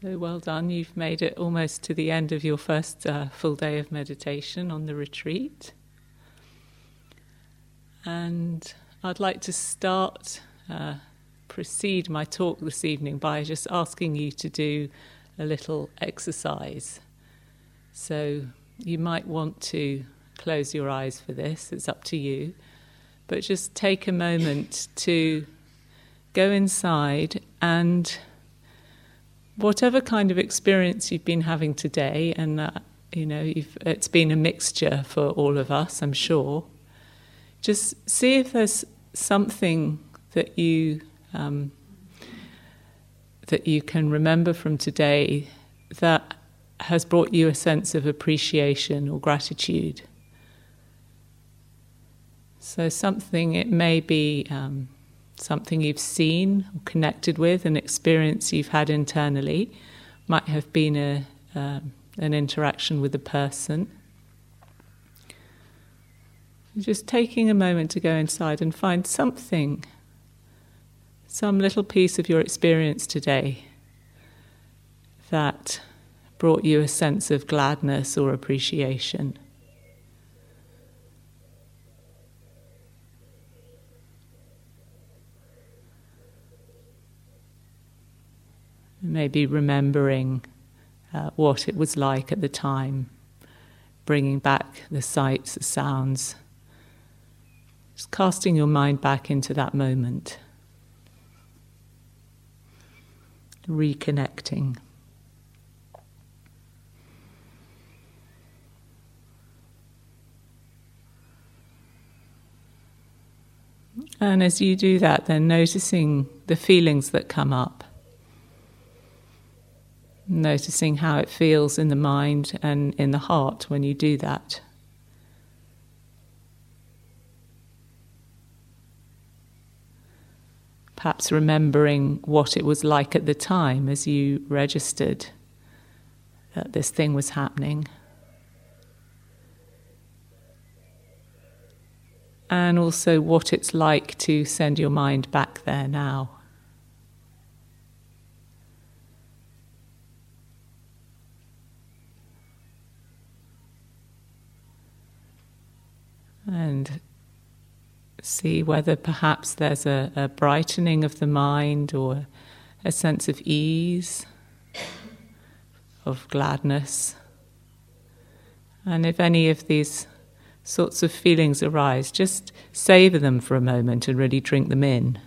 So well done. You've made it almost to the end of your first uh, full day of meditation on the retreat. And I'd like to start, uh, proceed my talk this evening by just asking you to do a little exercise. So you might want to close your eyes for this, it's up to you. But just take a moment to go inside and whatever kind of experience you've been having today, and uh, you know, it's been a mixture for all of us, I'm sure. Just see if there's something that you um, that you can remember from today that has brought you a sense of appreciation or gratitude. So something it may be. Um, something you've seen or connected with, an experience you've had internally, might have been a, um, an interaction with a person. Just taking a moment to go inside and find something, some little piece of your experience today that brought you a sense of gladness or appreciation. Maybe remembering uh, what it was like at the time, bringing back the sights, the sounds, just casting your mind back into that moment, reconnecting. And as you do that, then noticing the feelings that come up noticing how it feels in the mind and in the heart when you do that. Perhaps remembering what it was like at the time as you registered that this thing was happening. And also what it's like to send your mind back there now. And see whether perhaps there's a, a, brightening of the mind or a sense of ease, of gladness. And if any of these sorts of feelings arise, just savor them for a moment and really drink them in.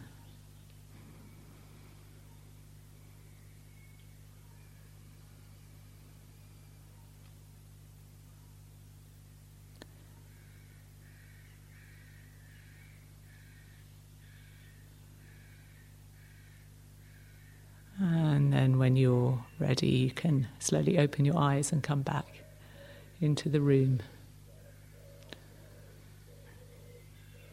when you're ready, you can slowly open your eyes and come back into the room.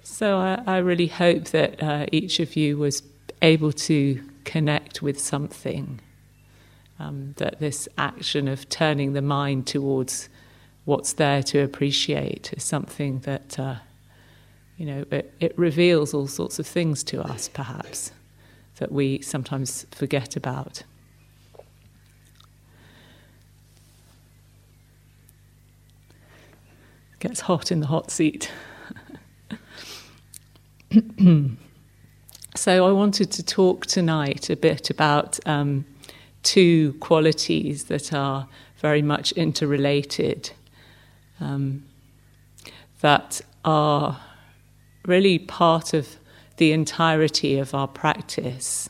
So I, I really hope that uh, each of you was able to connect with something. Um, that this action of turning the mind towards what's there to appreciate is something that, uh, you know, it, it reveals all sorts of things to us, perhaps, that we sometimes forget about. Gets hot in the hot seat. so, I wanted to talk tonight a bit about um, two qualities that are very much interrelated, um, that are really part of the entirety of our practice.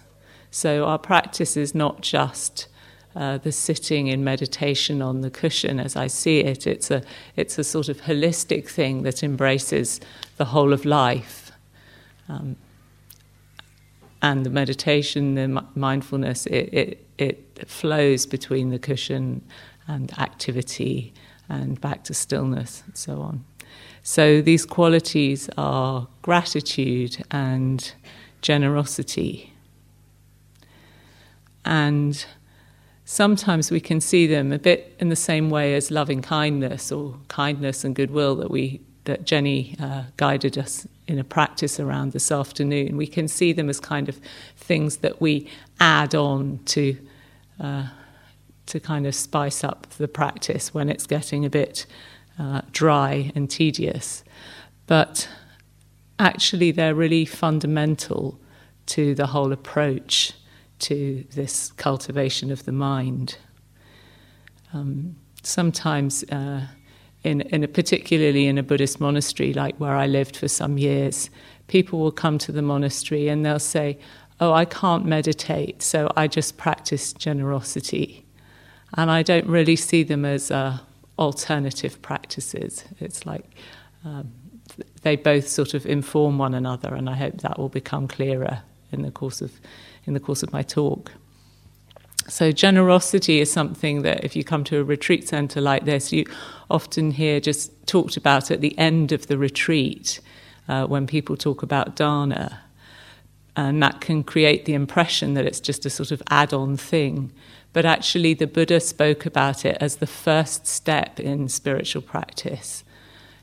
So, our practice is not just uh, the sitting in meditation on the cushion as I see it. It's a, it's a sort of holistic thing that embraces the whole of life. Um, and the meditation, the mindfulness, it, it, it flows between the cushion and activity and back to stillness and so on. So these qualities are gratitude and generosity. And sometimes we can see them a bit in the same way as loving kindness or kindness and goodwill that we that Jenny uh, guided us in a practice around this afternoon. We can see them as kind of things that we add on to uh, to kind of spice up the practice when it's getting a bit uh, dry and tedious. But actually, they're really fundamental to the whole approach to this cultivation of the mind. Um, sometimes, uh, in, in a, particularly in a Buddhist monastery, like where I lived for some years, people will come to the monastery and they'll say, Oh, I can't meditate, so I just practice generosity. And I don't really see them as uh, alternative practices. It's like um, they both sort of inform one another, and I hope that will become clearer in the course of in the course of my talk. So generosity is something that if you come to a retreat center like this, you often hear just talked about at the end of the retreat uh, when people talk about dana. And that can create the impression that it's just a sort of add on thing. But actually, the Buddha spoke about it as the first step in spiritual practice.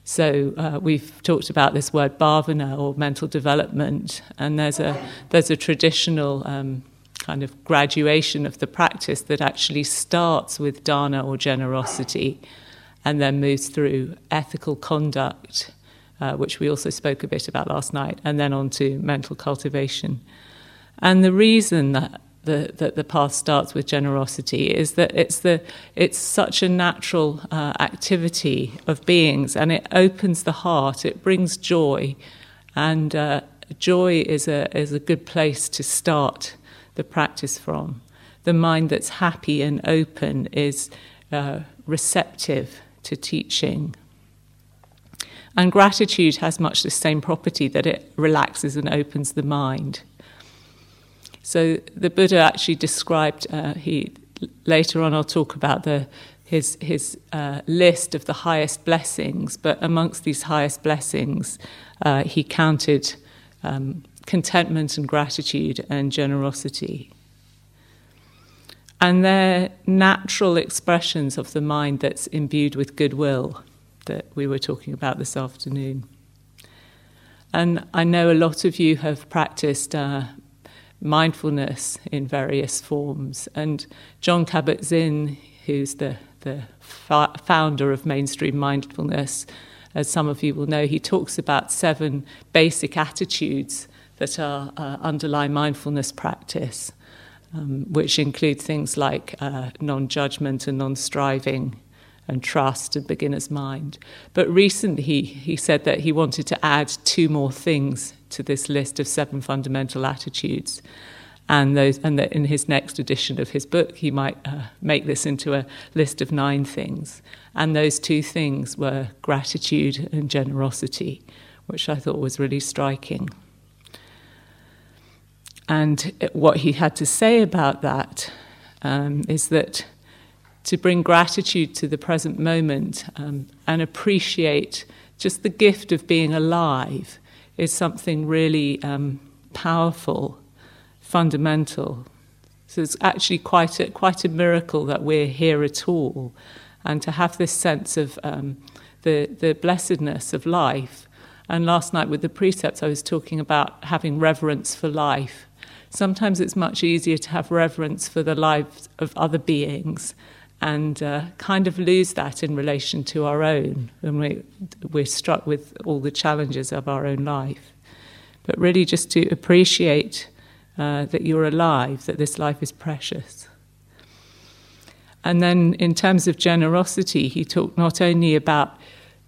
So uh, we've talked about this word bhavana or mental development, and there's a there's a traditional um, kind of graduation of the practice that actually starts with dana or generosity, and then moves through ethical conduct, uh, which we also spoke a bit about last night, and then on to mental cultivation. And the reason that the, that the path starts with generosity is that it's the it's such a natural uh, activity of beings and it opens the heart it brings joy and uh, joy is a is a good place to start the practice from. The mind that's happy and open is uh, receptive to teaching. And gratitude has much the same property that it relaxes and opens the mind so the Buddha actually described, uh, he later on I'll talk about the, his, his uh, list of the highest blessings, but amongst these highest blessings, uh, he counted um, contentment and gratitude and generosity. And they're natural expressions of the mind that's imbued with goodwill that we were talking about this afternoon. And I know a lot of you have practiced uh, mindfulness in various forms. And Jon Kabat-Zinn, who's the, the fa- founder of mainstream mindfulness, as some of you will know, he talks about seven basic attitudes that are uh, underlie mindfulness practice, um, which include things like uh, non judgment and non striving, and trust and beginner's mind. But recently he, he said that he wanted to add two more things to this list of seven fundamental attitudes. And, those, and that in his next edition of his book, he might uh, make this into a list of nine things. And those two things were gratitude and generosity, which I thought was really striking. And what he had to say about that um, is that to bring gratitude to the present moment um, and appreciate just the gift of being alive is something really um, powerful, fundamental. So it's actually quite a, quite a miracle that we're here at all, and to have this sense of um, the, the blessedness of life. And last night with the precepts, I was talking about having reverence for life. Sometimes it's much easier to have reverence for the lives of other beings and uh, kind of lose that in relation to our own when we, we're struck with all the challenges of our own life. But really, just to appreciate uh, that you're alive, that this life is precious. And then, in terms of generosity, he talked not only about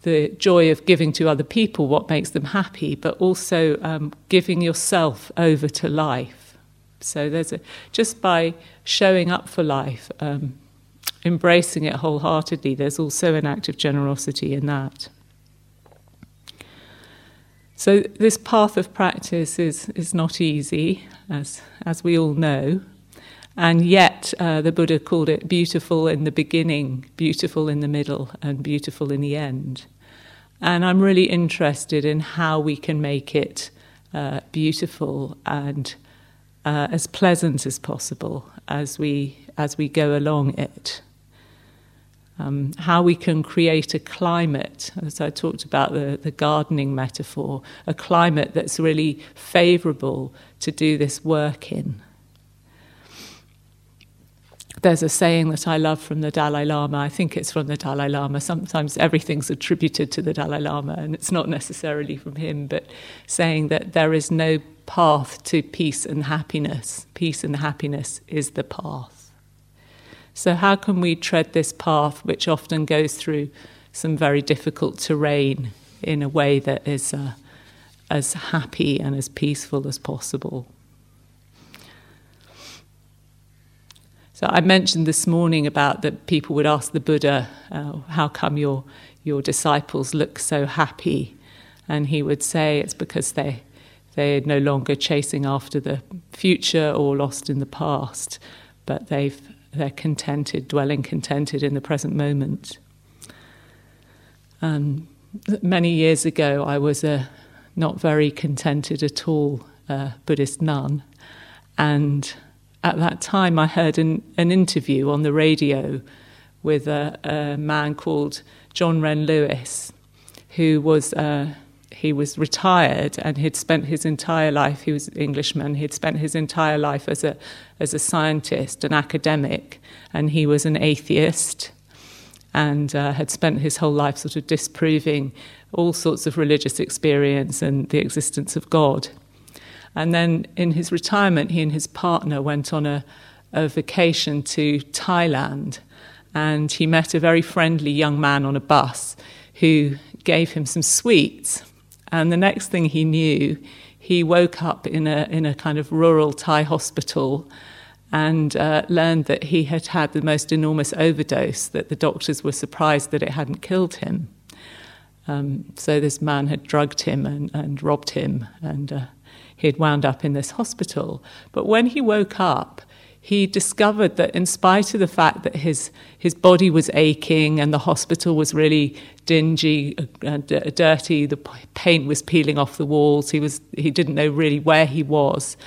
the joy of giving to other people what makes them happy, but also um, giving yourself over to life. So there's a just by showing up for life, um, embracing it wholeheartedly, there's also an act of generosity in that. So, this path of practice is, is not easy, as, as we all know. And yet, uh, the Buddha called it beautiful in the beginning, beautiful in the middle, and beautiful in the end. And I'm really interested in how we can make it uh, beautiful and uh, as pleasant as possible as we, as we go along it um, how we can create a climate, as I talked about the, the gardening metaphor, a climate that's really favourable to do this work in. there's a saying that I love from the Dalai Lama. I think it's from the Dalai Lama. Sometimes everything's attributed to the Dalai Lama, and it's not necessarily from him, but saying that there is no path to peace and happiness. Peace and happiness is the path. So, how can we tread this path, which often goes through some very difficult terrain, in a way that is uh, as happy and as peaceful as possible? So I mentioned this morning about that people would ask the Buddha, uh, "How come your your disciples look so happy?" And he would say, "It's because they they're no longer chasing after the future or lost in the past, but they've they're contented, dwelling contented in the present moment." Um, many years ago, I was a not very contented at all uh, Buddhist nun, and at that time, I heard an, an interview on the radio with a, a man called John Wren Lewis, who was uh, he was retired and he'd spent his entire life. He was an Englishman. He'd spent his entire life as a as a scientist, an academic, and he was an atheist, and uh, had spent his whole life sort of disproving all sorts of religious experience and the existence of God. And then in his retirement, he and his partner went on a, a vacation to Thailand. And he met a very friendly young man on a bus who gave him some sweets. And the next thing he knew, he woke up in a, in a kind of rural Thai hospital and uh, learned that he had had the most enormous overdose, that the doctors were surprised that it hadn't killed him. Um, so this man had drugged him and, and robbed him and uh, he had wound up in this hospital. But when he woke up, he discovered that in spite of the fact that his, his body was aching and the hospital was really dingy and uh, dirty, the paint was peeling off the walls, he, was, he didn't know really where he was,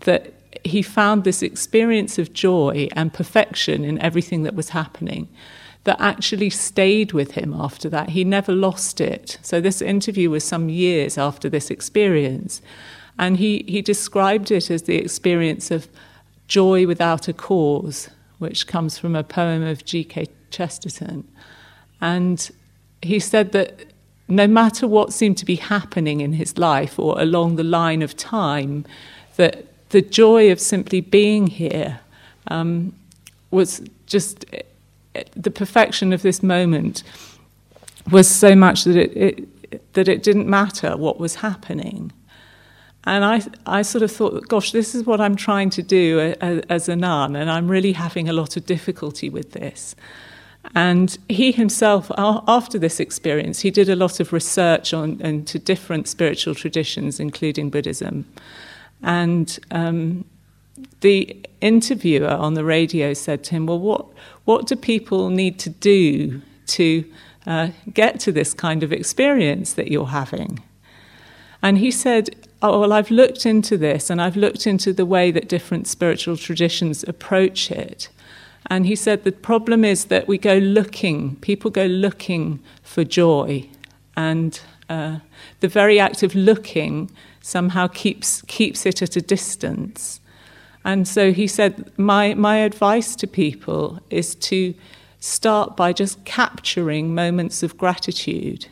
that he found this experience of joy and perfection in everything that was happening that actually stayed with him after that. He never lost it. So, this interview was some years after this experience. And he, he described it as the experience of joy without a cause, which comes from a poem of G.K. Chesterton. And he said that no matter what seemed to be happening in his life or along the line of time, that the joy of simply being here um, was just the perfection of this moment was so much that it, it, that it didn't matter what was happening. And I, I sort of thought, gosh, this is what I'm trying to do as a nun, and I'm really having a lot of difficulty with this. And he himself, after this experience, he did a lot of research on into different spiritual traditions, including Buddhism. And um, the interviewer on the radio said to him, "Well, what what do people need to do to uh, get to this kind of experience that you're having?" And he said, oh, well, I've looked into this and I've looked into the way that different spiritual traditions approach it. And he said the problem is that we go looking, people go looking for joy. And uh, the very act of looking somehow keeps, keeps it at a distance. And so he said, my, my advice to people is to start by just capturing moments of gratitude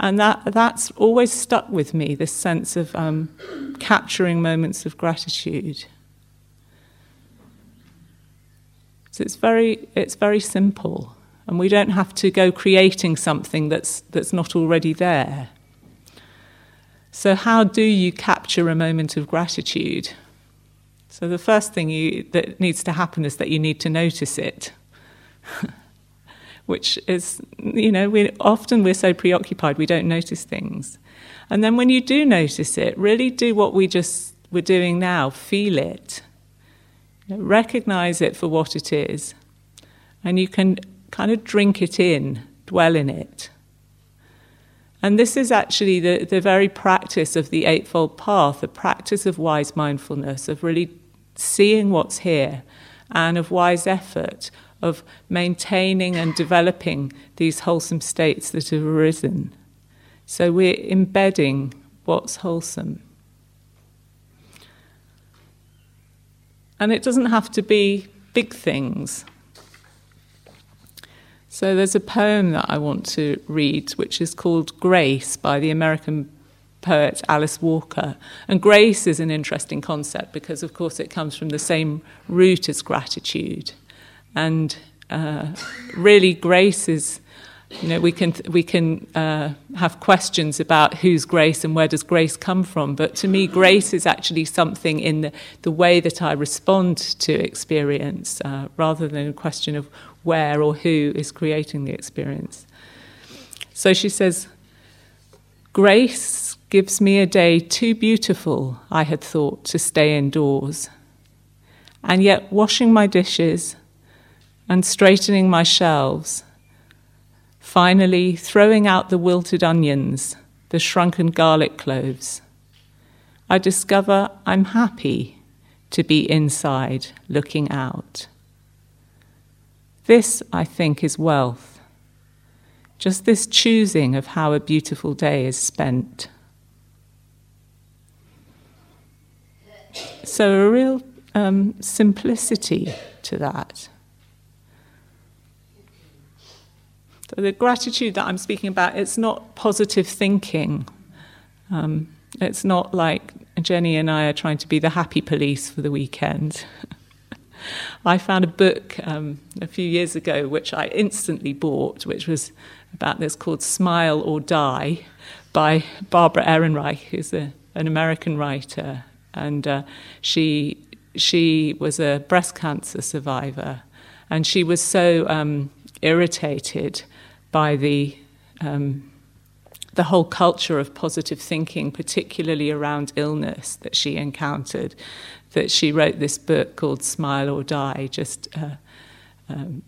and that, that's always stuck with me this sense of um, capturing moments of gratitude. So it's very, it's very simple, and we don't have to go creating something that's, that's not already there. So, how do you capture a moment of gratitude? So, the first thing you, that needs to happen is that you need to notice it. which is, you know, we often we're so preoccupied we don't notice things. And then when you do notice it, really do what we just we're doing now, feel it. You know, recognize it for what it is. And you can kind of drink it in, dwell in it. And this is actually the, the very practice of the Eightfold Path, the practice of wise mindfulness, of really seeing what's here, and of wise effort, of maintaining and developing these wholesome states that have arisen. So we're embedding what's wholesome. And it doesn't have to be big things. So there's a poem that I want to read, which is called Grace by the American poet Alice Walker. And grace is an interesting concept because, of course, it comes from the same root as gratitude. And uh, really, grace is you know, we can we can uh, have questions about whose grace and where does grace come from. But to me, grace is actually something in the, the way that I respond to experience, uh, rather than a question of where or who is creating the experience. So she says, Grace gives me a day too beautiful, I had thought, to stay indoors. And yet, washing my dishes and straightening my shelves Finally, throwing out the wilted onions, the shrunken garlic cloves, I discover I'm happy to be inside looking out. This, I think, is wealth. Just this choosing of how a beautiful day is spent. So, a real um, simplicity to that. So the gratitude that I'm speaking about, it's not positive thinking. Um, it's not like Jenny and I are trying to be the happy police for the weekend. I found a book um, a few years ago which I instantly bought, which was about this called Smile or Die by Barbara Ehrenreich, who's a, an American writer. And uh, she, she was a breast cancer survivor. And she was so um, irritated by the um, the whole culture of positive thinking, particularly around illness that she encountered, that she wrote this book called Smile or Die, just uh, um,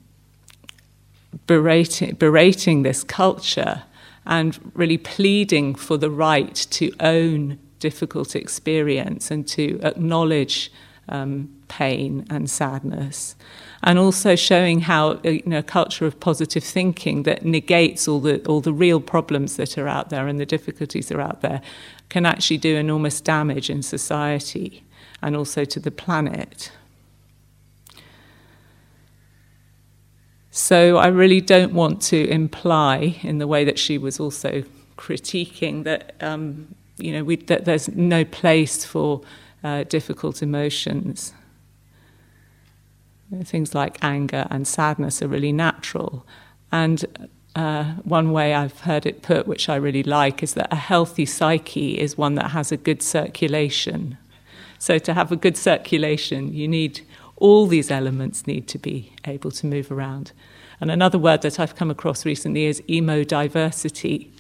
berating, berating this culture and really pleading for the right to own difficult experience and to acknowledge um, pain and sadness and also showing how uh, you know, a culture of positive thinking that negates all the, all the real problems that are out there and the difficulties that are out there can actually do enormous damage in society and also to the planet. So I really don't want to imply, in the way that she was also critiquing, that um, you know we, that there's no place for uh, difficult emotions. Things like anger and sadness are really natural. And uh, one way I've heard it put, which I really like, is that a healthy psyche is one that has a good circulation. So to have a good circulation, you need all these elements need to be able to move around. And another word that I've come across recently is emodiversity,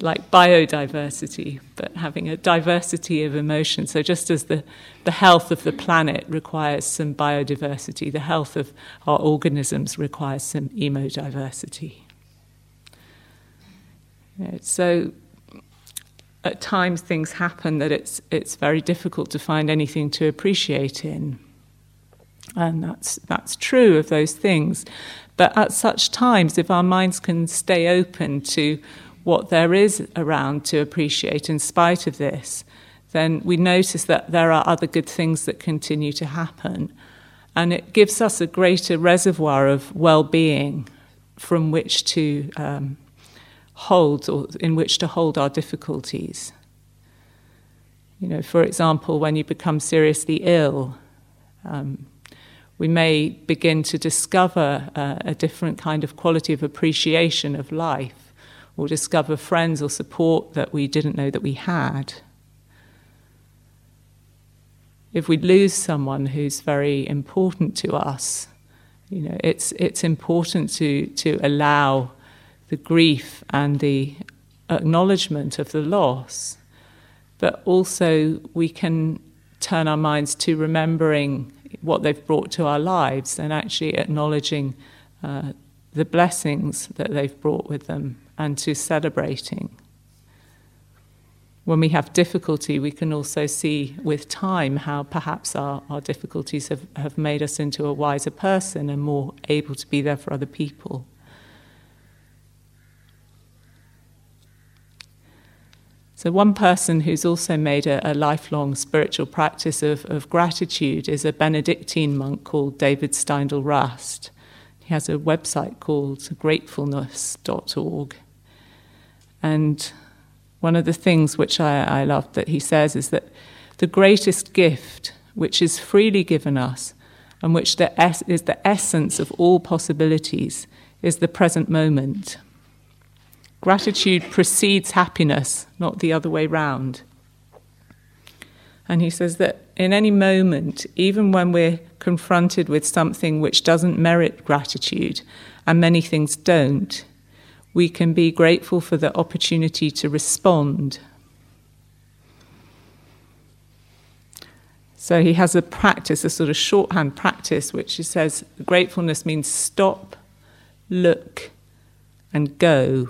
like biodiversity, but having a diversity of emotion. So, just as the, the health of the planet requires some biodiversity, the health of our organisms requires some emodiversity. You know, so, at times things happen that it's, it's very difficult to find anything to appreciate in. And that's, that's true of those things. But at such times, if our minds can stay open to what there is around to appreciate in spite of this, then we notice that there are other good things that continue to happen. And it gives us a greater reservoir of well being from which to um, hold or in which to hold our difficulties. You know, for example, when you become seriously ill, um, we may begin to discover uh, a different kind of quality of appreciation of life or discover friends or support that we didn't know that we had. If we lose someone who's very important to us, you know, it's, it's important to, to allow the grief and the acknowledgement of the loss, but also we can turn our minds to remembering what they've brought to our lives and actually acknowledging uh, the blessings that they've brought with them and to celebrating. When we have difficulty, we can also see with time how perhaps our, our difficulties have, have made us into a wiser person and more able to be there for other people. So, one person who's also made a, a lifelong spiritual practice of, of, gratitude is a Benedictine monk called David Steindl Rast. He has a website called gratefulness.org. And one of the things which I, I love that he says is that the greatest gift which is freely given us and which the es- is the essence of all possibilities is the present moment. Gratitude precedes happiness, not the other way round. And he says that in any moment, even when we're confronted with something which doesn't merit gratitude, and many things don't, we can be grateful for the opportunity to respond. So he has a practice, a sort of shorthand practice, which he says gratefulness means stop, look, and go.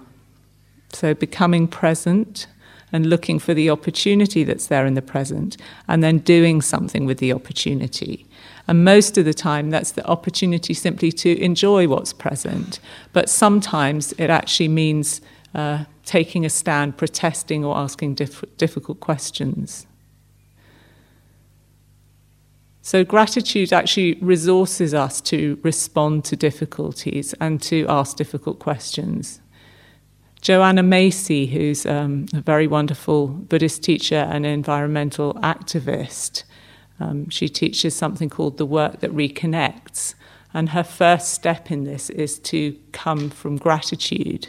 So becoming present and looking for the opportunity that's there in the present, and then doing something with the opportunity. And most of the time, that's the opportunity simply to enjoy what's present. But sometimes it actually means uh, taking a stand, protesting, or asking diff- difficult questions. So, gratitude actually resources us to respond to difficulties and to ask difficult questions. Joanna Macy, who's um, a very wonderful Buddhist teacher and environmental activist, um, she teaches something called the work that reconnects. And her first step in this is to come from gratitude.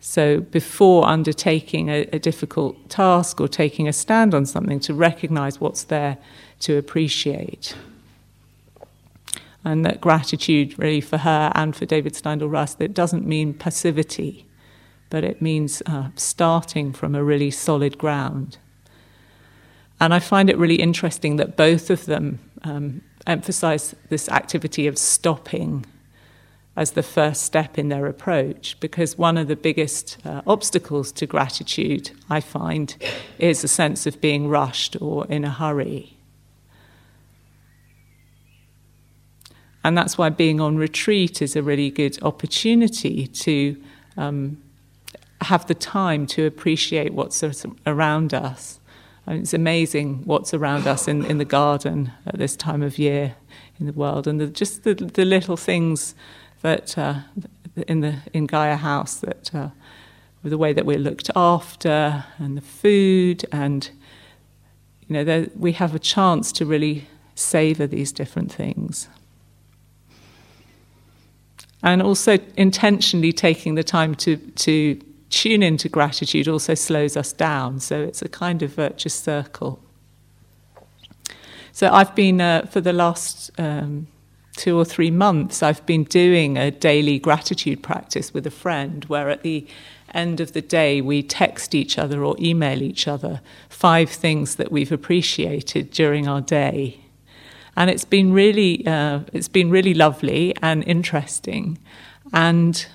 So, before undertaking a, a difficult task or taking a stand on something, to recognize what's there to appreciate. And that gratitude, really, for her and for David Steindl Rast, it doesn't mean passivity but it means uh, starting from a really solid ground. And I find it really interesting that both of them um, emphasize this activity of stopping as the first step in their approach, because one of the biggest uh, obstacles to gratitude, I find, is a sense of being rushed or in a hurry. And that's why being on retreat is a really good opportunity to um, have the time to appreciate what's around us. It's amazing what's around us in, in the garden at this time of year in the world, and the, just the, the little things that uh, in the in Gaia House that uh, the way that we're looked after, and the food, and you know, we have a chance to really savor these different things. And also intentionally taking the time to to tune into gratitude also slows us down. So it's a kind of virtuous circle. So I've been, uh, for the last um, two or three months, I've been doing a daily gratitude practice with a friend where at the end of the day we text each other or email each other five things that we've appreciated during our day. And it's been really, uh, it's been really lovely and interesting. And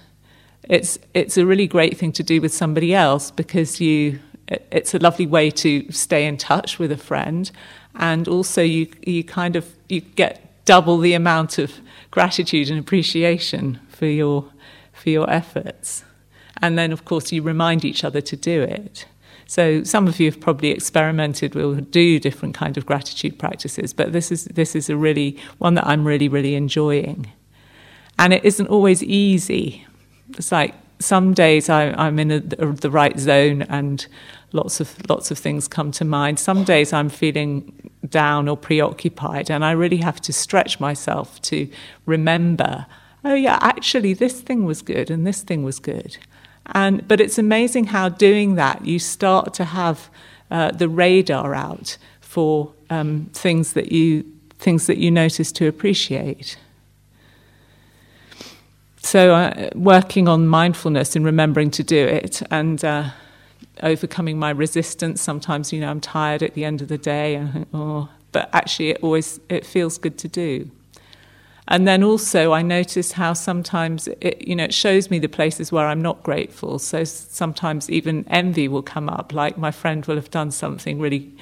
it's it's a really great thing to do with somebody else because you it's a lovely way to stay in touch with a friend. And also you you kind of you get double the amount of gratitude and appreciation for your for your efforts. And then of course you remind each other to do it. So some of you have probably experimented with do different kind of gratitude practices but this is this is a really one that I'm really really enjoying. And it isn't always easy it's like some days I, am in a, the right zone and lots of lots of things come to mind. Some days I'm feeling down or preoccupied, and I really have to stretch myself to remember. Oh yeah, actually, this thing was good, and this thing was good. And but it's amazing how doing that you start to have uh, the radar out for um, things that you things that you notice to appreciate. So, uh, working on mindfulness and remembering to do it and uh, overcoming my resistance. Sometimes, you know, I'm tired at the end of the day, and, oh, but actually, it always it feels good to do. and then also I notice how sometimes it, you know, it shows me the places where I'm not grateful. So sometimes even envy will come up, like my friend will have done something really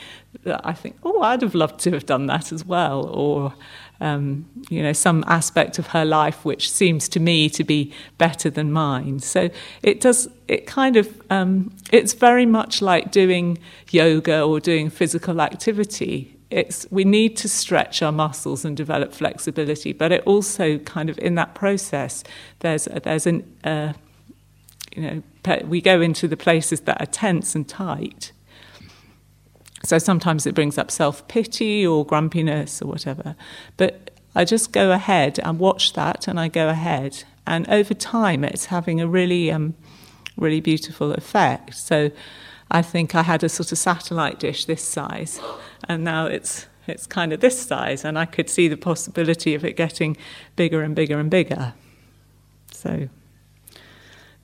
that I think, oh, I'd have loved to have done that as well, or um, you know, some aspect of her life which seems to me to be better than mine. So it does, it kind of, um, it's very much like doing yoga or doing physical activity it's we need to stretch our muscles and develop flexibility, but it also kind of in that process there's there's an uh, you know we go into the places that are tense and tight. So sometimes it brings up self pity or grumpiness or whatever, but I just go ahead and watch that, and I go ahead, and over time it's having a really um, really beautiful effect. So. I think I had a sort of satellite dish this size, and now it's it's kind of this size, and I could see the possibility of it getting bigger and bigger and bigger. So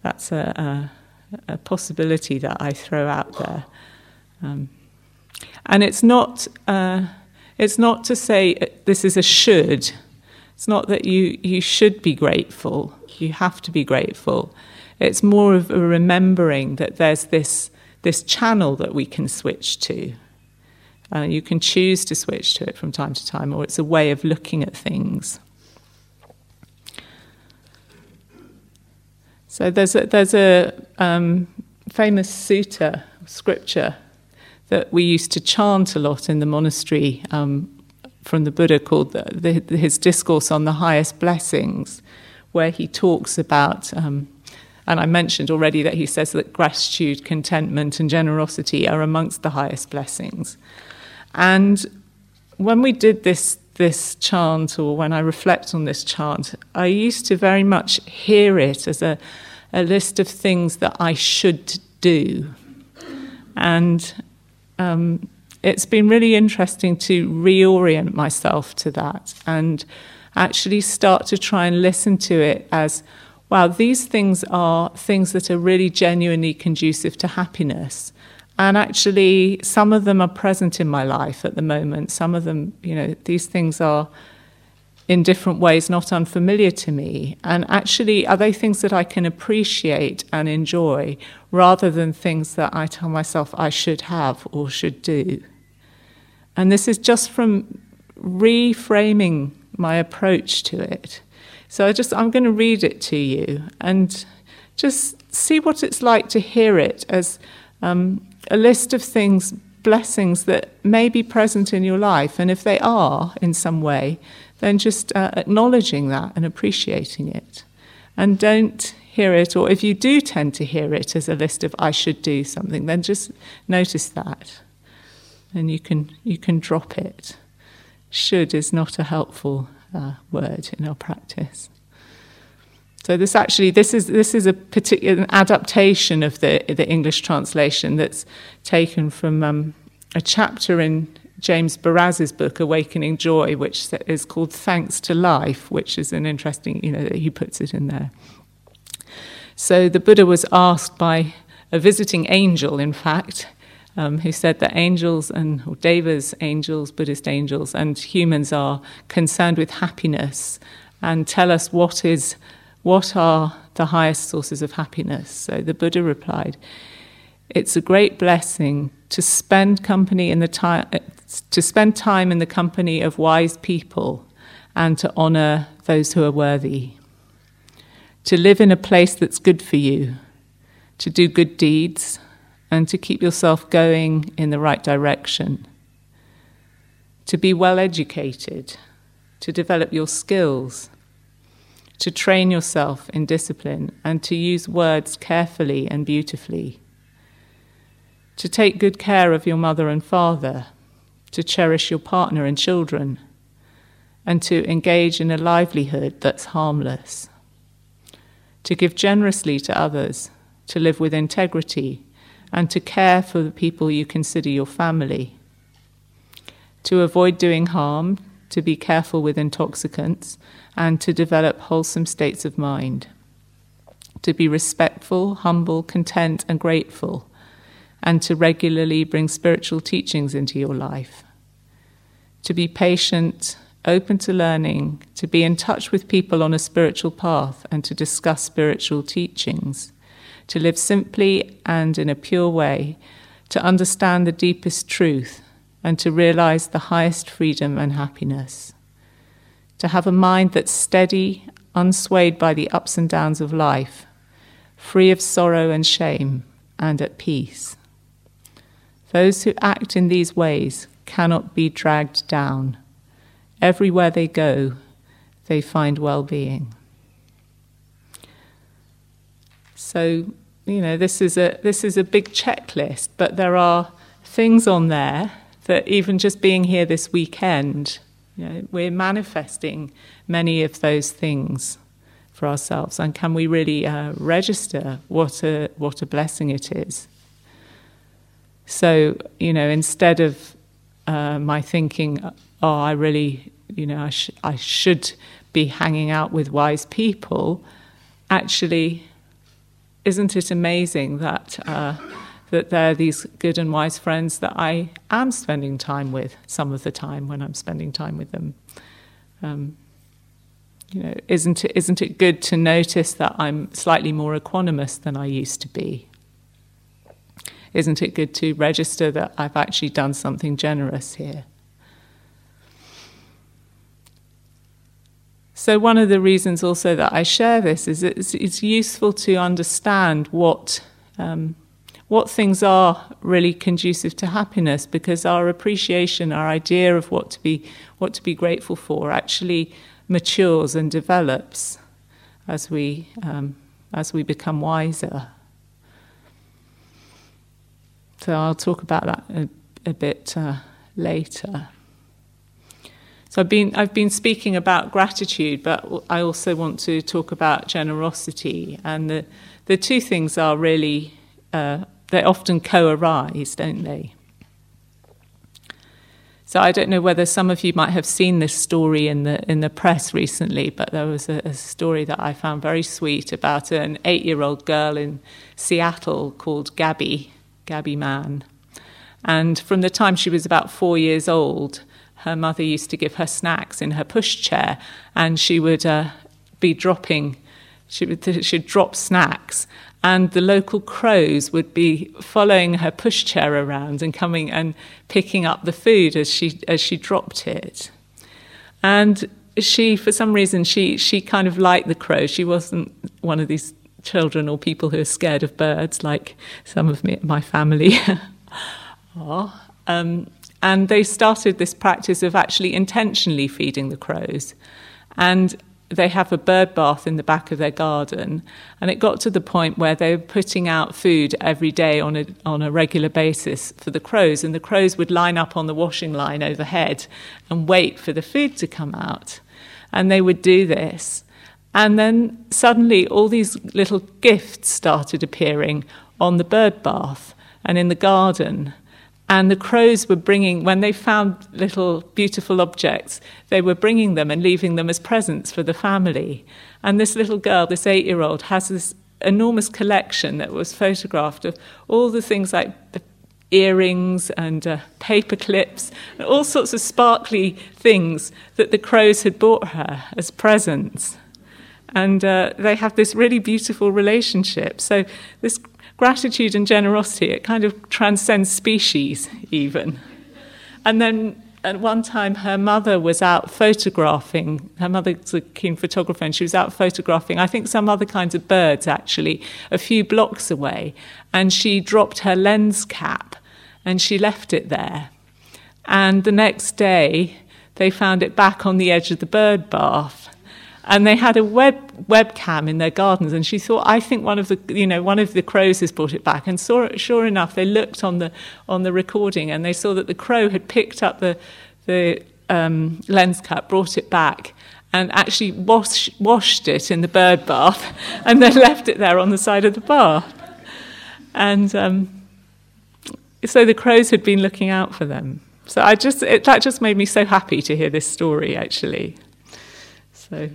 that's a, a, a possibility that I throw out there, um, and it's not uh, it's not to say this is a should. It's not that you you should be grateful. You have to be grateful. It's more of a remembering that there's this this channel that we can switch to. Uh, you can choose to switch to it from time to time, or it's a way of looking at things. So there's a, there's a um, famous sutta, scripture, that we used to chant a lot in the monastery um, from the Buddha called the, the, his Discourse on the Highest Blessings, where he talks about um, and I mentioned already that he says that gratitude, contentment, and generosity are amongst the highest blessings. And when we did this this chant, or when I reflect on this chant, I used to very much hear it as a, a list of things that I should do. And um, it's been really interesting to reorient myself to that and actually start to try and listen to it as wow, these things are things that are really genuinely conducive to happiness. And actually, some of them are present in my life at the moment. Some of them, you know, these things are in different ways not unfamiliar to me. And actually, are they things that I can appreciate and enjoy rather than things that I tell myself I should have or should do? And this is just from reframing my approach to it. So I just I'm going to read it to you and just see what it's like to hear it as um, a list of things, blessings that may be present in your life, and if they are in some way, then just uh, acknowledging that and appreciating it, and don't hear it, or if you do tend to hear it as a list of I should do something, then just notice that, and you can you can drop it. Should is not a helpful uh, word in our practice. So this actually this is this is a particular adaptation of the the English translation that's taken from um, a chapter in James Baraz's book Awakening Joy, which is called Thanks to Life, which is an interesting you know he puts it in there. So the Buddha was asked by a visiting angel, in fact, um, who said that angels and or devas, angels, Buddhist angels, and humans are concerned with happiness and tell us what is what are the highest sources of happiness. So the Buddha replied, "It's a great blessing to spend company in the time to spend time in the company of wise people and to honor those who are worthy. To live in a place that's good for you, to do good deeds." and to keep yourself going in the right direction. To be well educated, to develop your skills, to train yourself in discipline, and to use words carefully and beautifully. To take good care of your mother and father, to cherish your partner and children, and to engage in a livelihood that's harmless. To give generously to others, to live with integrity and to care for the people you consider your family. To avoid doing harm, to be careful with intoxicants, and to develop wholesome states of mind. To be respectful, humble, content, and grateful, and to regularly bring spiritual teachings into your life. To be patient open to learning, to be in touch with people on a spiritual path, and to discuss spiritual teachings, to live simply and in a pure way, to understand the deepest truth, and to realize the highest freedom and happiness. To have a mind that's steady, unswayed by the ups and downs of life, free of sorrow and shame, and at peace. Those who act in these ways cannot be dragged down. Everywhere they go, they find well being. So, you know, this is, a, this is a big checklist, but there are things on there that even just being here this weekend, you know, we're manifesting many of those things for ourselves. And can we really uh, register what a, what a blessing it is? So, you know, instead of uh, my thinking, oh, I really, you know, I, sh- I should be hanging out with wise people, actually, isn't it amazing that uh, that there are these good and wise friends that I am spending time with some of the time when I'm spending time with them? Um, you know, isn't it, isn't it good to notice that I'm slightly more equanimous than I used to be? Isn't it good to register that I've actually done something generous here? So, one of the reasons also that I share this is it's, it's useful to understand what, um, what things are really conducive to happiness because our appreciation, our idea of what to be, what to be grateful for actually matures and develops as we, um, as we become wiser. So I'll talk about that a, a bit uh, later. So I've been I've been speaking about gratitude, but I also want to talk about generosity, and the the two things are really uh, they often co-arise, don't they? So I don't know whether some of you might have seen this story in the in the press recently, but there was a, a story that I found very sweet about an eight-year-old girl in Seattle called Gabi, Gabi Mann. And from the time she was about four years old, her mother used to give her snacks in her pushchair, and she would uh, be dropping, she would she'd drop snacks, and the local crows would be following her pushchair around and coming and picking up the food as she as she dropped it. And she, for some reason, she she kind of liked the crows. She wasn't one of these children or people who are scared of birds, like some of me, my family are. Um, and they started this practice of actually intentionally feeding the crows. And they have a bird bath in the back of their garden. And it got to the point where they were putting out food every day on a, on a regular basis for the crows. And the crows would line up on the washing line overhead and wait for the food to come out. And they would do this. And then suddenly all these little gifts started appearing on the bird bath and in the garden. And the crows were bringing, when they found little beautiful objects, they were bringing them and leaving them as presents for the family. And this little girl, this eight year old, has this enormous collection that was photographed of all the things like the earrings and uh, paper clips, and all sorts of sparkly things that the crows had bought her as presents. And uh, they have this really beautiful relationship. So, this gratitude and generosity, it kind of transcends species, even. And then at one time, her mother was out photographing. Her mother's a keen photographer, and she was out photographing, I think, some other kinds of birds actually, a few blocks away. And she dropped her lens cap and she left it there. And the next day, they found it back on the edge of the bird bath and they had a web webcam in their gardens and she thought I think one of the you know one of the crows has brought it back and saw it, sure enough they looked on the on the recording and they saw that the crow had picked up the the um, lens cap brought it back and actually wash, washed it in the bird bath and then left it there on the side of the bath. And um, so the crows had been looking out for them. So I just it, that just made me so happy to hear this story actually. So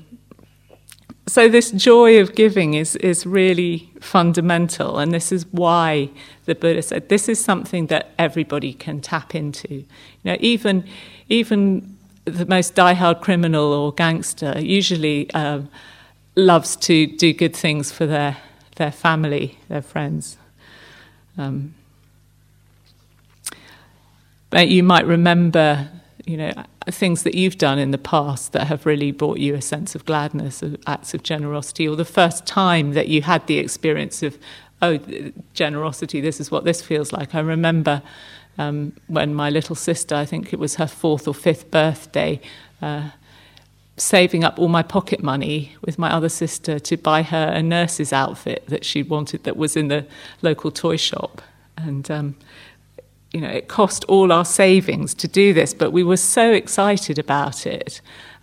so this joy of giving is, is really fundamental, and this is why the Buddha said this is something that everybody can tap into. You know, even even the most diehard criminal or gangster usually um, loves to do good things for their their family, their friends. Um, but you might remember, you know, things that you've done in the past that have really brought you a sense of gladness, of acts of generosity, or the first time that you had the experience of, oh, generosity, this is what this feels like. I remember um, when my little sister, I think it was her fourth or fifth birthday, uh, saving up all my pocket money with my other sister to buy her a nurse's outfit that she wanted that was in the local toy shop. And um, you know, it cost all our savings to do this, but we were so excited about it.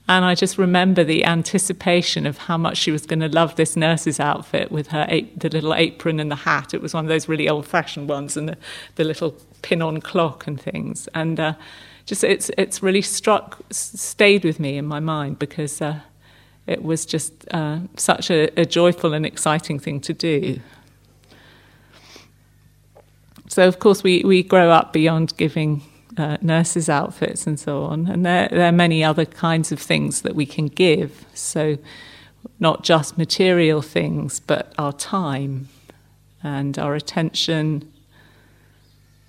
And I just remember the anticipation of how much she was going to love this nurse's outfit with her the little apron and the hat. It was one of those really old-fashioned ones, and the, the little pin-on clock and things. And uh, just it's it's really struck, stayed with me in my mind because uh, it was just uh, such a, a joyful and exciting thing to do. So, of course, we, we grow up beyond giving uh, nurses' outfits and so on. And there, there are many other kinds of things that we can give. So, not just material things, but our time and our attention,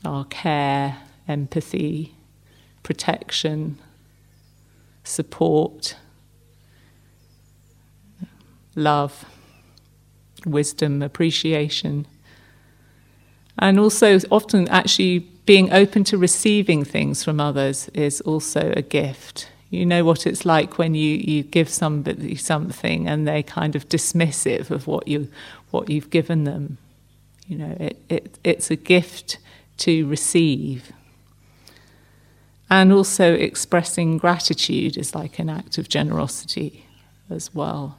our care, empathy, protection, support, love, wisdom, appreciation. And also, often actually being open to receiving things from others is also a gift. You know what it's like when you, you give somebody something and they kind of dismissive of what you what you've given them. You know, it, it it's a gift to receive. And also expressing gratitude is like an act of generosity as well.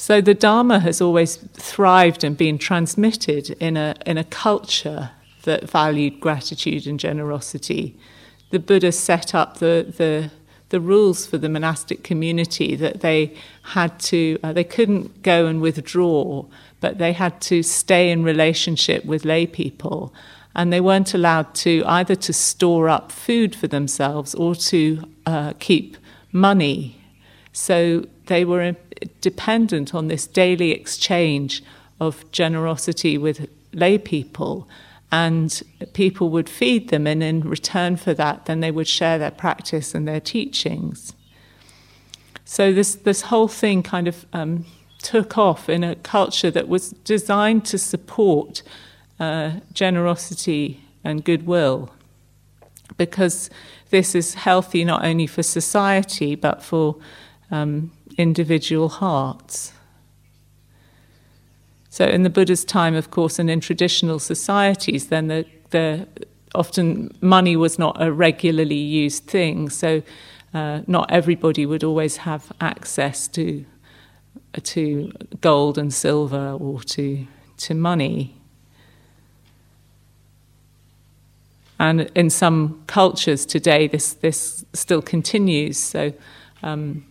So the Dharma has always thrived and been transmitted in a, in a culture that valued gratitude and generosity. The Buddha set up the, the, the rules for the monastic community that they had to, uh, they couldn't go and withdraw, but they had to stay in relationship with lay people. And they weren't allowed to either to store up food for themselves or to uh, keep money. So they were dependent on this daily exchange of generosity with lay people and people would feed them and in return for that then they would share their practice and their teachings. So this this whole thing kind of um, took off in a culture that was designed to support uh, generosity and goodwill because this is healthy not only for society but for um, individual hearts. So, in the Buddha's time, of course, and in traditional societies, then the, the often money was not a regularly used thing. So, uh, not everybody would always have access to to gold and silver or to to money. And in some cultures today, this this still continues. So. Um,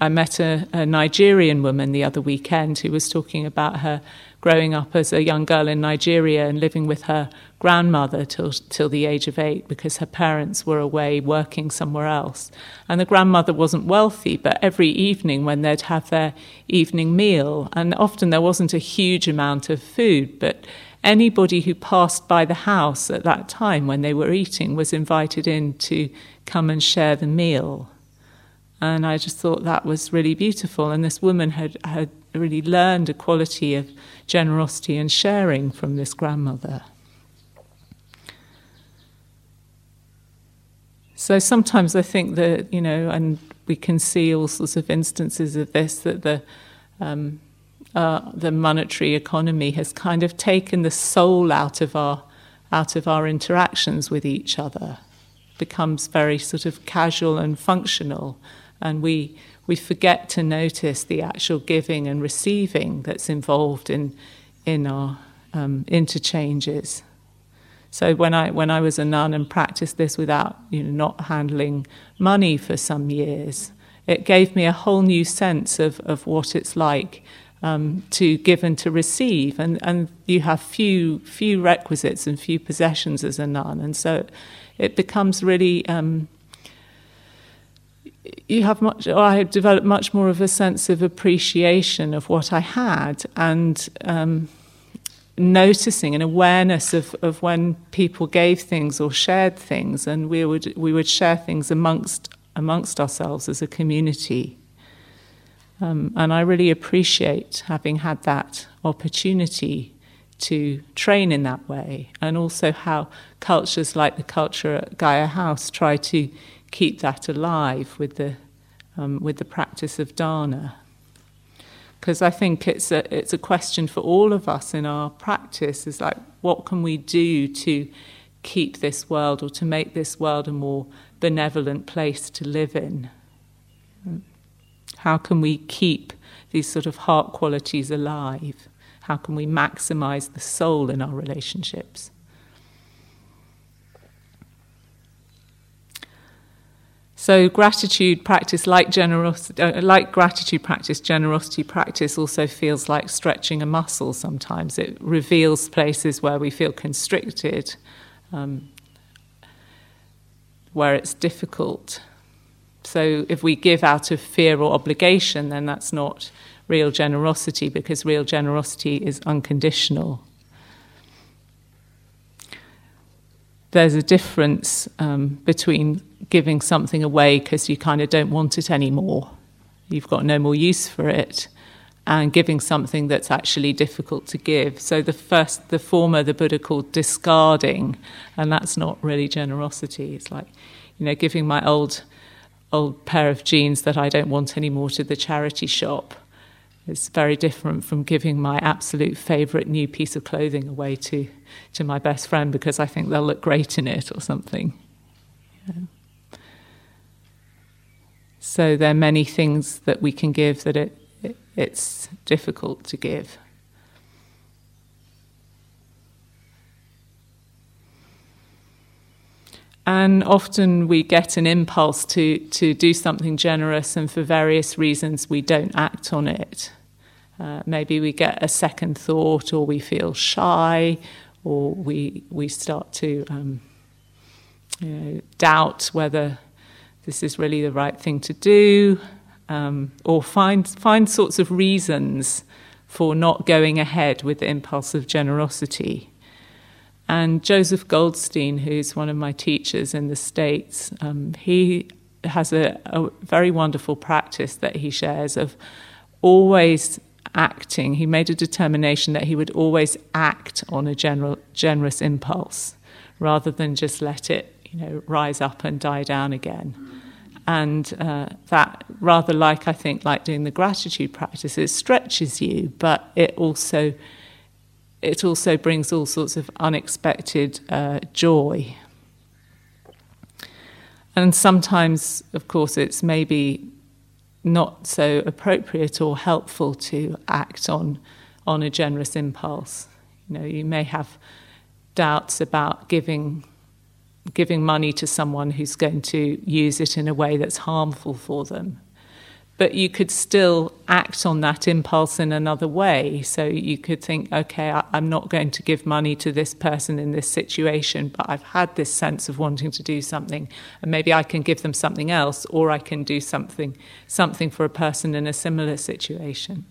I met a, a, Nigerian woman the other weekend who was talking about her growing up as a young girl in Nigeria and living with her grandmother till, till the age of eight because her parents were away working somewhere else. And the grandmother wasn't wealthy, but every evening when they'd have their evening meal, and often there wasn't a huge amount of food, but anybody who passed by the house at that time when they were eating was invited in to come and share the meal. And I just thought that was really beautiful. And this woman had, had really learned a quality of generosity and sharing from this grandmother. So sometimes I think that, you know, and we can see all sorts of instances of this, that the, um, uh, the monetary economy has kind of taken the soul out of our, out of our interactions with each other, becomes very sort of casual and functional and we we forget to notice the actual giving and receiving that's involved in in our um, interchanges. So when I when I was a nun and practiced this without you know not handling money for some years, it gave me a whole new sense of of what it's like um, to give and to receive, and, and you have few few requisites and few possessions as a nun, and so it becomes really. Um, you have much, or I have developed much more of a sense of appreciation of what I had, and um, noticing an awareness of, of when people gave things or shared things, and we would we would share things amongst amongst ourselves as a community. Um, and I really appreciate having had that opportunity to train in that way, and also how cultures like the culture at Gaia House try to keep that alive with the um, with the practice of dana. Because I think it's a it's a question for all of us in our practice is like what can we do to keep this world or to make this world a more benevolent place to live in. How can we keep these sort of heart qualities alive? How can we maximize the soul in our relationships? So gratitude practice, like generosity, uh, like gratitude practice, generosity practice also feels like stretching a muscle. Sometimes it reveals places where we feel constricted, um, where it's difficult. So if we give out of fear or obligation, then that's not real generosity because real generosity is unconditional. There's a difference um, between giving something away because you kind of don't want it anymore, you've got no more use for it, and giving something that's actually difficult to give. So the first, the former, the Buddha called discarding, and that's not really generosity. It's like, you know, giving my old old pair of jeans that I don't want anymore to the charity shop. It's very different from giving my absolute favourite new piece of clothing away to, to my best friend because I think they'll look great in it or something. Yeah. So there are many things that we can give that it, it it's difficult to give. And often we get an impulse to, to do something generous, and for various reasons, we don't act on it. Uh, maybe we get a second thought, or we feel shy, or we, we start to um, you know, doubt whether this is really the right thing to do, um, or find, find sorts of reasons for not going ahead with the impulse of generosity. And Joseph Goldstein, who's one of my teachers in the States, um, he has a, a, very wonderful practice that he shares of always acting. He made a determination that he would always act on a general, generous impulse rather than just let it you know, rise up and die down again. And uh, that, rather like I think, like doing the gratitude practice, it stretches you, but it also it also brings all sorts of unexpected uh, joy. And sometimes, of course, it's maybe not so appropriate or helpful to act on, on a generous impulse. You know, you may have doubts about giving, giving money to someone who's going to use it in a way that's harmful for them but you could still act on that impulse in another way. So you could think, okay, I, am not going to give money to this person in this situation, but I've had this sense of wanting to do something, and maybe I can give them something else, or I can do something something for a person in a similar situation.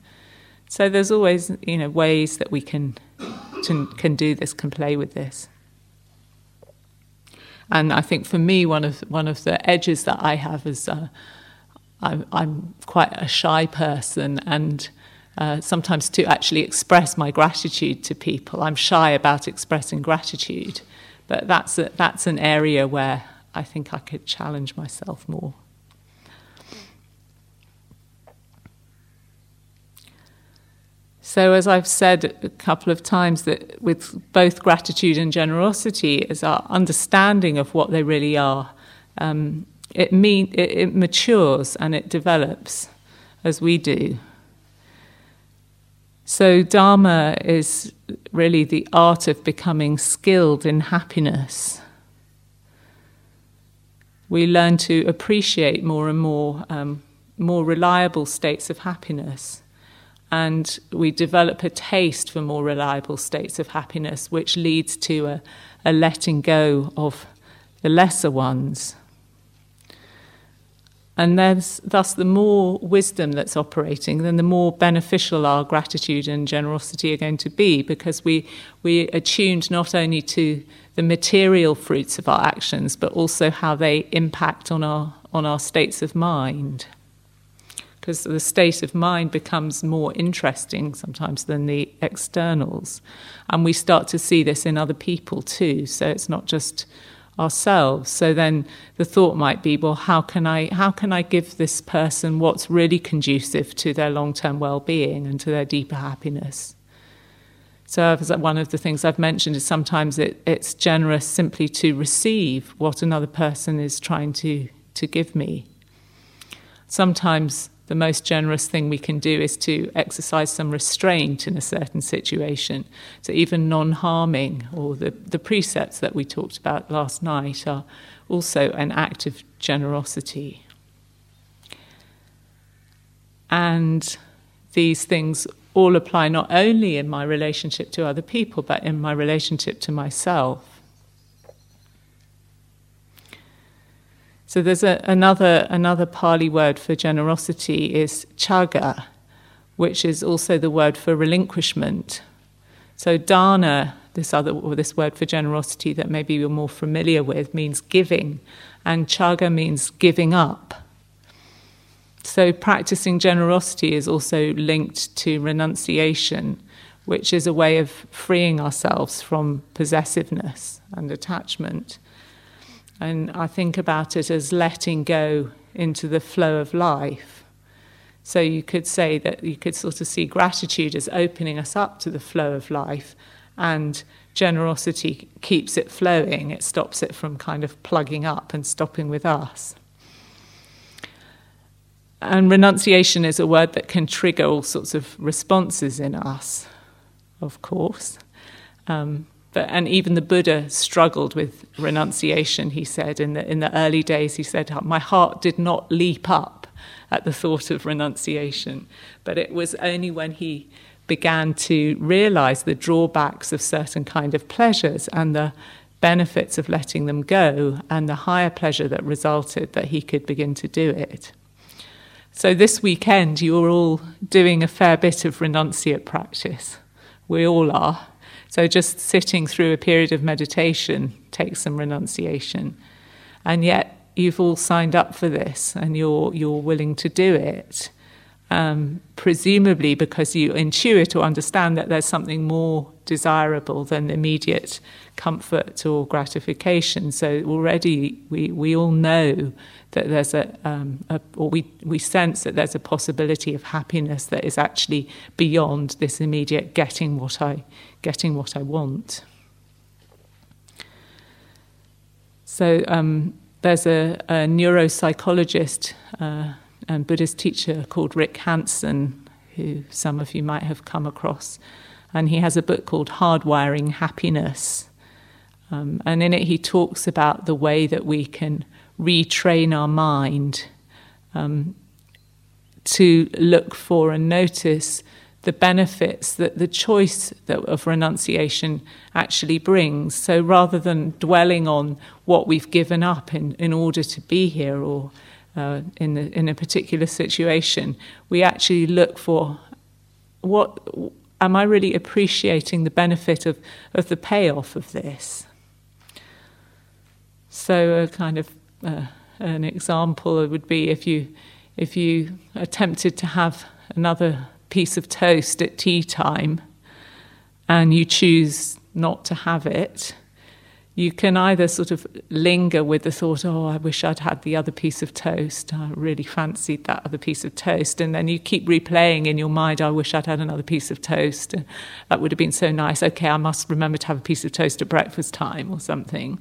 So there's always, you know, ways that we can to, can do this, can play with this. And I think for me, one of one of the edges that I have is. Uh, I'm, I'm quite a shy person and uh, sometimes to actually express my gratitude to people. I'm shy about expressing gratitude, but that's, a, that's an area where I think I could challenge myself more. So, as I've said a couple of times, that with both gratitude and generosity is our understanding of what they really are. Um, it, mean, it, it matures and it develops as we do. So, Dharma is really the art of becoming skilled in happiness. We learn to appreciate more and more, um, more reliable states of happiness. and we develop a taste for more reliable states of happiness, which leads to a, a letting go of the lesser ones. And thus, the more wisdom that's operating, then the more beneficial our gratitude and generosity are going to be because we, we tuned not only to the material fruits of our actions, but also how they impact on our, on our states of mind because the state of mind becomes more interesting sometimes than the externals. And we start to see this in other people too. So it's not just ourselves. So then the thought might be, well, how can I how can I give this person what's really conducive to their long-term well-being and to their deeper happiness? So one of the things I've mentioned is sometimes it, it's generous simply to receive what another person is trying to, to give me. Sometimes the most generous thing we can do is to exercise some restraint in a certain situation. So, even non harming, or the, the precepts that we talked about last night, are also an act of generosity. And these things all apply not only in my relationship to other people, but in my relationship to myself. So there's a, another another Pali word for generosity is chaga, which is also the word for relinquishment. So dana, this other or this word for generosity that maybe you're more familiar with, means giving, and chaga means giving up. So practicing generosity is also linked to renunciation, which is a way of freeing ourselves from possessiveness and attachment. And I think about it as letting go into the flow of life. So you could say that you could sort of see gratitude as opening us up to the flow of life, and generosity keeps it flowing. It stops it from kind of plugging up and stopping with us. And renunciation is a word that can trigger all sorts of responses in us, of course. Um, but, and even the Buddha struggled with renunciation, he said. In the, in the early days, he said, My heart did not leap up at the thought of renunciation. But it was only when he began to realize the drawbacks of certain kind of pleasures and the benefits of letting them go and the higher pleasure that resulted that he could begin to do it. So this weekend, you're all doing a fair bit of renunciate practice. We all are. So just sitting through a period of meditation takes some renunciation. And yet you've all signed up for this and you're, you're willing to do it. Um, presumably because you intuit or understand that there's something more desirable than immediate comfort or gratification. So already we, we all know that there's a, um, a, or we, we sense that there's a possibility of happiness that is actually beyond this immediate getting what I, getting what I want. So um, there's a, a neuropsychologist uh, and Buddhist teacher called Rick Hanson, who some of you might have come across and he has a book called Hardwiring Happiness. Um, and in it, he talks about the way that we can retrain our mind um, to look for and notice the benefits that the choice of renunciation actually brings. So rather than dwelling on what we've given up in, in order to be here or uh, in, the, in a particular situation, we actually look for what am I really appreciating the benefit of, of the payoff of this? So, a kind of uh, an example would be if you if you attempted to have another piece of toast at tea time, and you choose not to have it you can either sort of linger with the thought, oh, I wish I'd had the other piece of toast. I really fancied that other piece of toast. And then you keep replaying in your mind, I wish I'd had another piece of toast. That would have been so nice. Okay, I must remember to have a piece of toast at breakfast time or something.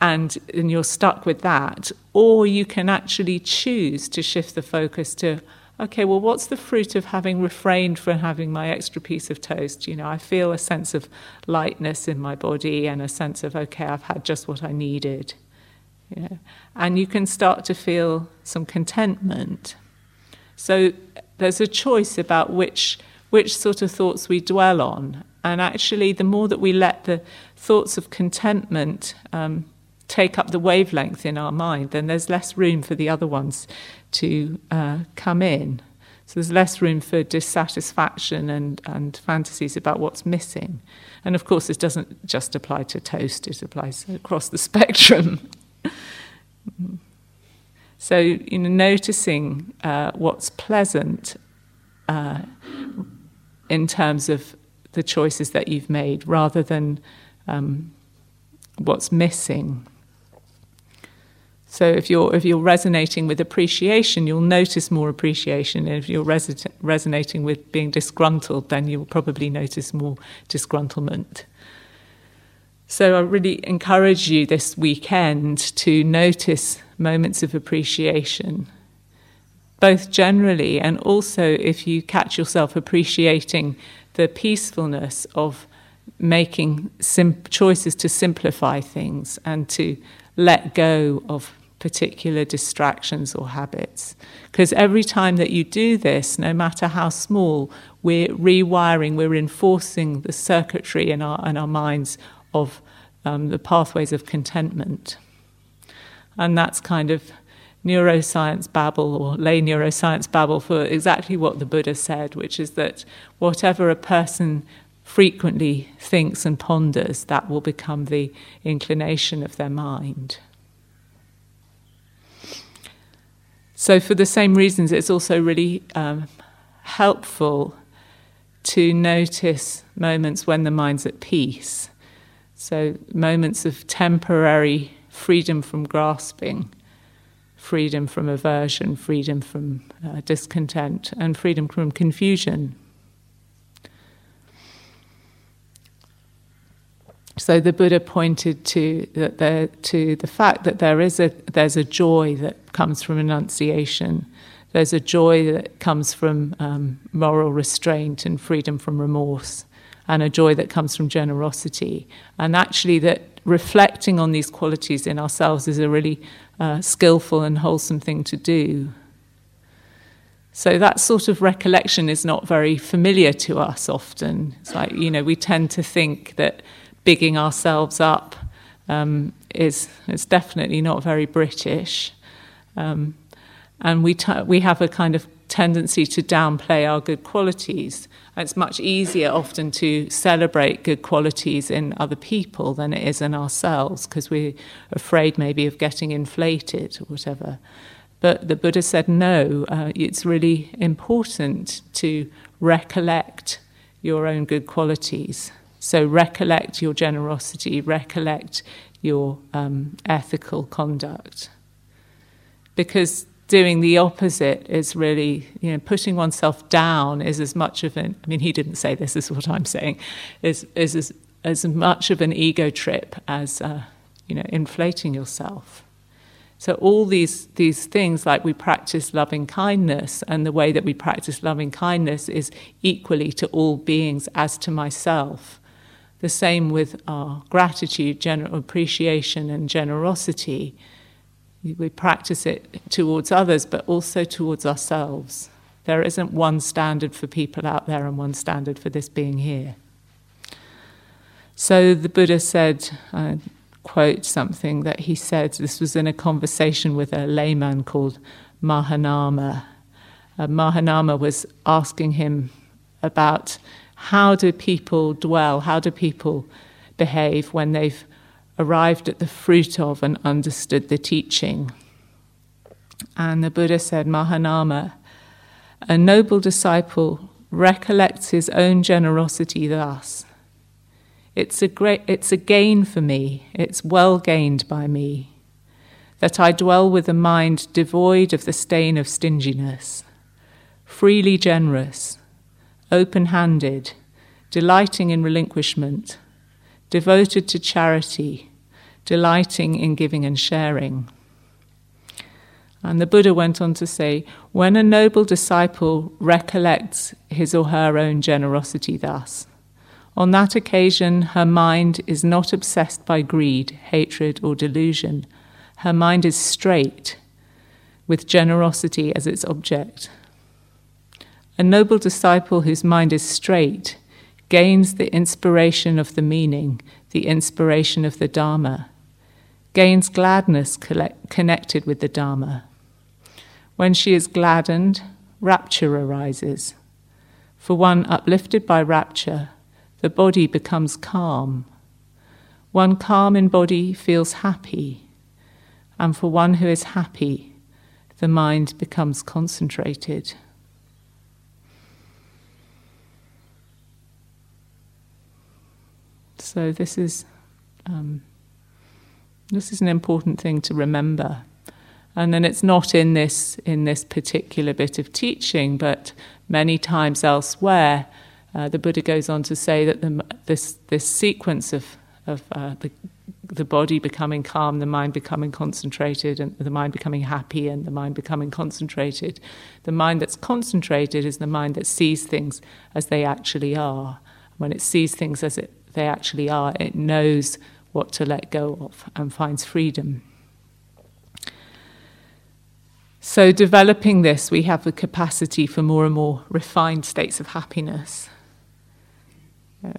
And, and you're stuck with that. Or you can actually choose to shift the focus to, okay, well, what's the fruit of having refrained from having my extra piece of toast? You know, I feel a sense of lightness in my body and a sense of, okay, I've had just what I needed. You know, and you can start to feel some contentment. So there's a choice about which which sort of thoughts we dwell on. And actually, the more that we let the thoughts of contentment um, take up the wavelength in our mind, then there's less room for the other ones to uh, come in. So there's less room for dissatisfaction and, and fantasies about what's missing. And of course, this doesn't just apply to toast, it applies across the spectrum. so, you know, noticing uh, what's pleasant uh, in terms of the choices that you've made rather than um, what's missing. So if you're if you're resonating with appreciation, you'll notice more appreciation. And if you're resi- resonating with being disgruntled, then you'll probably notice more disgruntlement. So I really encourage you this weekend to notice moments of appreciation, both generally and also if you catch yourself appreciating the peacefulness of making sim- choices to simplify things and to let go of particular distractions or habits. Because every time that you do this, no matter how small, we're rewiring, we're enforcing the circuitry in our, in our minds of um, the pathways of contentment. And that's kind of neuroscience babble or lay neuroscience babble for exactly what the Buddha said, which is that whatever a person frequently thinks and ponders, that will become the inclination of their mind. So, for the same reasons, it's also really um, helpful to notice moments when the mind's at peace. So, moments of temporary freedom from grasping, freedom from aversion, freedom from uh, discontent, and freedom from confusion. So the Buddha pointed to that there, to the fact that there is a there's a joy that comes from renunciation. There's a joy that comes from um, moral restraint and freedom from remorse, and a joy that comes from generosity. And actually, that reflecting on these qualities in ourselves is a really uh, skillful and wholesome thing to do. So that sort of recollection is not very familiar to us often. It's like, you know, we tend to think that bigging ourselves up um, is, is definitely not very British. Um, and we, t- we have a kind of tendency to downplay our good qualities. It's much easier often to celebrate good qualities in other people than it is in ourselves because we're afraid maybe of getting inflated or whatever. But the Buddha said no, uh, it's really important to recollect your own good qualities so recollect your generosity, recollect your um, ethical conduct. Because doing the opposite is really, you know, putting oneself down is as much of an, I mean, he didn't say this, is what I'm saying, is, is as, as much of an ego trip as, uh, you know, inflating yourself. So all these these things, like we practice loving kindness, and the way that we practice loving kindness is equally to all beings as to myself. The same with our gratitude, general appreciation, and generosity. We practice it towards others, but also towards ourselves. There isn't one standard for people out there and one standard for this being here. So the Buddha said, I quote something that he said, this was in a conversation with a layman called Mahanama. Uh, Mahanama was asking him about how do people dwell? How do people behave when they've arrived at the fruit of and understood the teaching? And the Buddha said, Mahanama, a noble disciple recollects his own generosity thus. It's a, great, it's a gain for me, it's well gained by me, that I dwell with a mind devoid of the stain of stinginess, freely generous, open handed, delighting in relinquishment, devoted to charity, delighting in giving and sharing. And the Buddha went on to say when a noble disciple recollects his or her own generosity thus, on that occasion her mind is not obsessed by greed, hatred, or delusion. Her mind is straight, with generosity as its object. A noble disciple whose mind is straight gains the inspiration of the meaning, the inspiration of the Dharma, gains gladness connected with the Dharma. When she is gladdened, rapture arises. For one uplifted by rapture, the body becomes calm. One calm in body feels happy, and for one who is happy, the mind becomes concentrated. So this is um, this is an important thing to remember, and then it's not in this in this particular bit of teaching, but many times elsewhere. Uh, the Buddha goes on to say that the, this this sequence of of uh, the the body becoming calm, the mind becoming concentrated, and the mind becoming happy, and the mind becoming concentrated. The mind that's concentrated is the mind that sees things as they actually are. When it sees things as it they actually are. It knows what to let go of and finds freedom. So, developing this, we have the capacity for more and more refined states of happiness.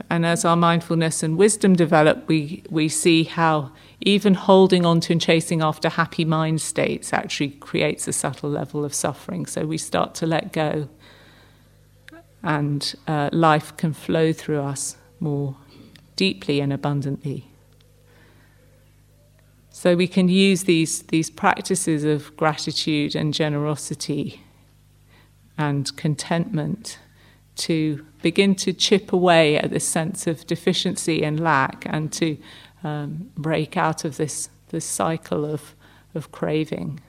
And as our mindfulness and wisdom develop, we, we see how even holding on to and chasing after happy mind states actually creates a subtle level of suffering. So we start to let go, and uh, life can flow through us more deeply and abundantly. So we can use these, these practices of gratitude and generosity and contentment to begin to chip away at this sense of deficiency and lack and to um, break out of this, this cycle of, of craving.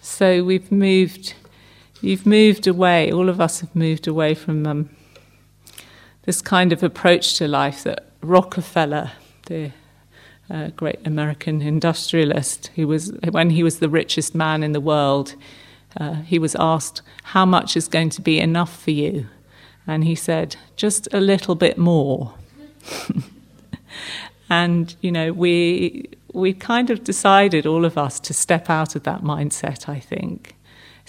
So we've moved you've moved away, all of us have moved away from um, this kind of approach to life that Rockefeller, the uh, great American industrialist, who was, when he was the richest man in the world, uh, he was asked, How much is going to be enough for you? And he said, Just a little bit more. and, you know, we, we kind of decided, all of us, to step out of that mindset, I think.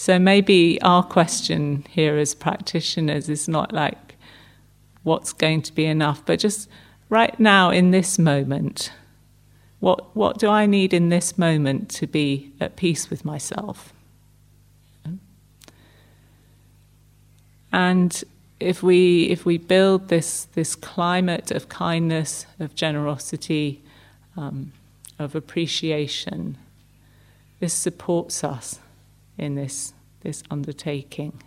So maybe our question here as practitioners is not like what's going to be enough, but just right now in this moment, what what do I need in this moment to be at peace with myself? And if we if we build this this climate of kindness, of generosity, um, of appreciation, this supports us in this, this undertaking.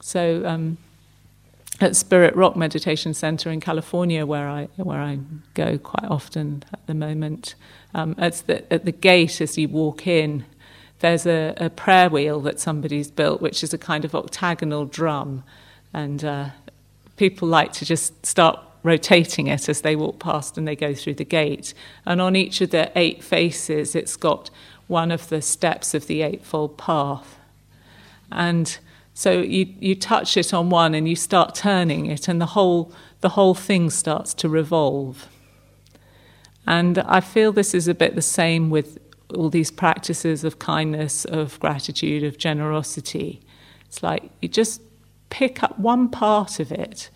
So, um, at Spirit Rock Meditation Center in California, where I where I go quite often at the moment, um, at the at the gate as you walk in, there's a, a, prayer wheel that somebody's built, which is a kind of octagonal drum, and uh, people like to just start rotating it as they walk past and they go through the gate. And on each of the eight faces, it's got one of the steps of the Eightfold Path. And so you, you touch it on one and you start turning it, and the whole, the whole thing starts to revolve. And I feel this is a bit the same with all these practices of kindness, of gratitude, of generosity. It's like you just pick up one part of it,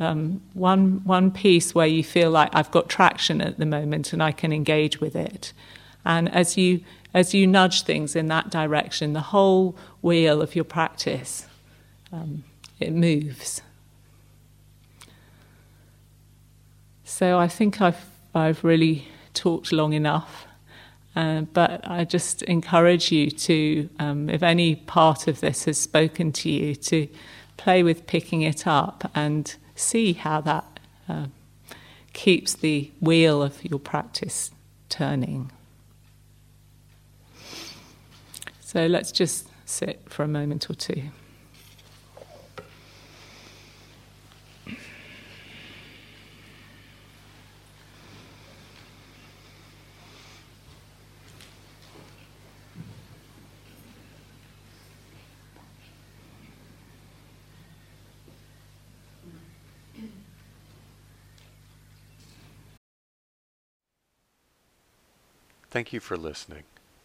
um, one, one piece where you feel like I've got traction at the moment and I can engage with it. And as you as you nudge things in that direction, the whole wheel of your practice um, it moves. So I think I've I've really talked long enough, uh, but I just encourage you to, um, if any part of this has spoken to you, to play with picking it up and see how that uh, keeps the wheel of your practice turning. So let's just sit for a moment or two. Thank you for listening.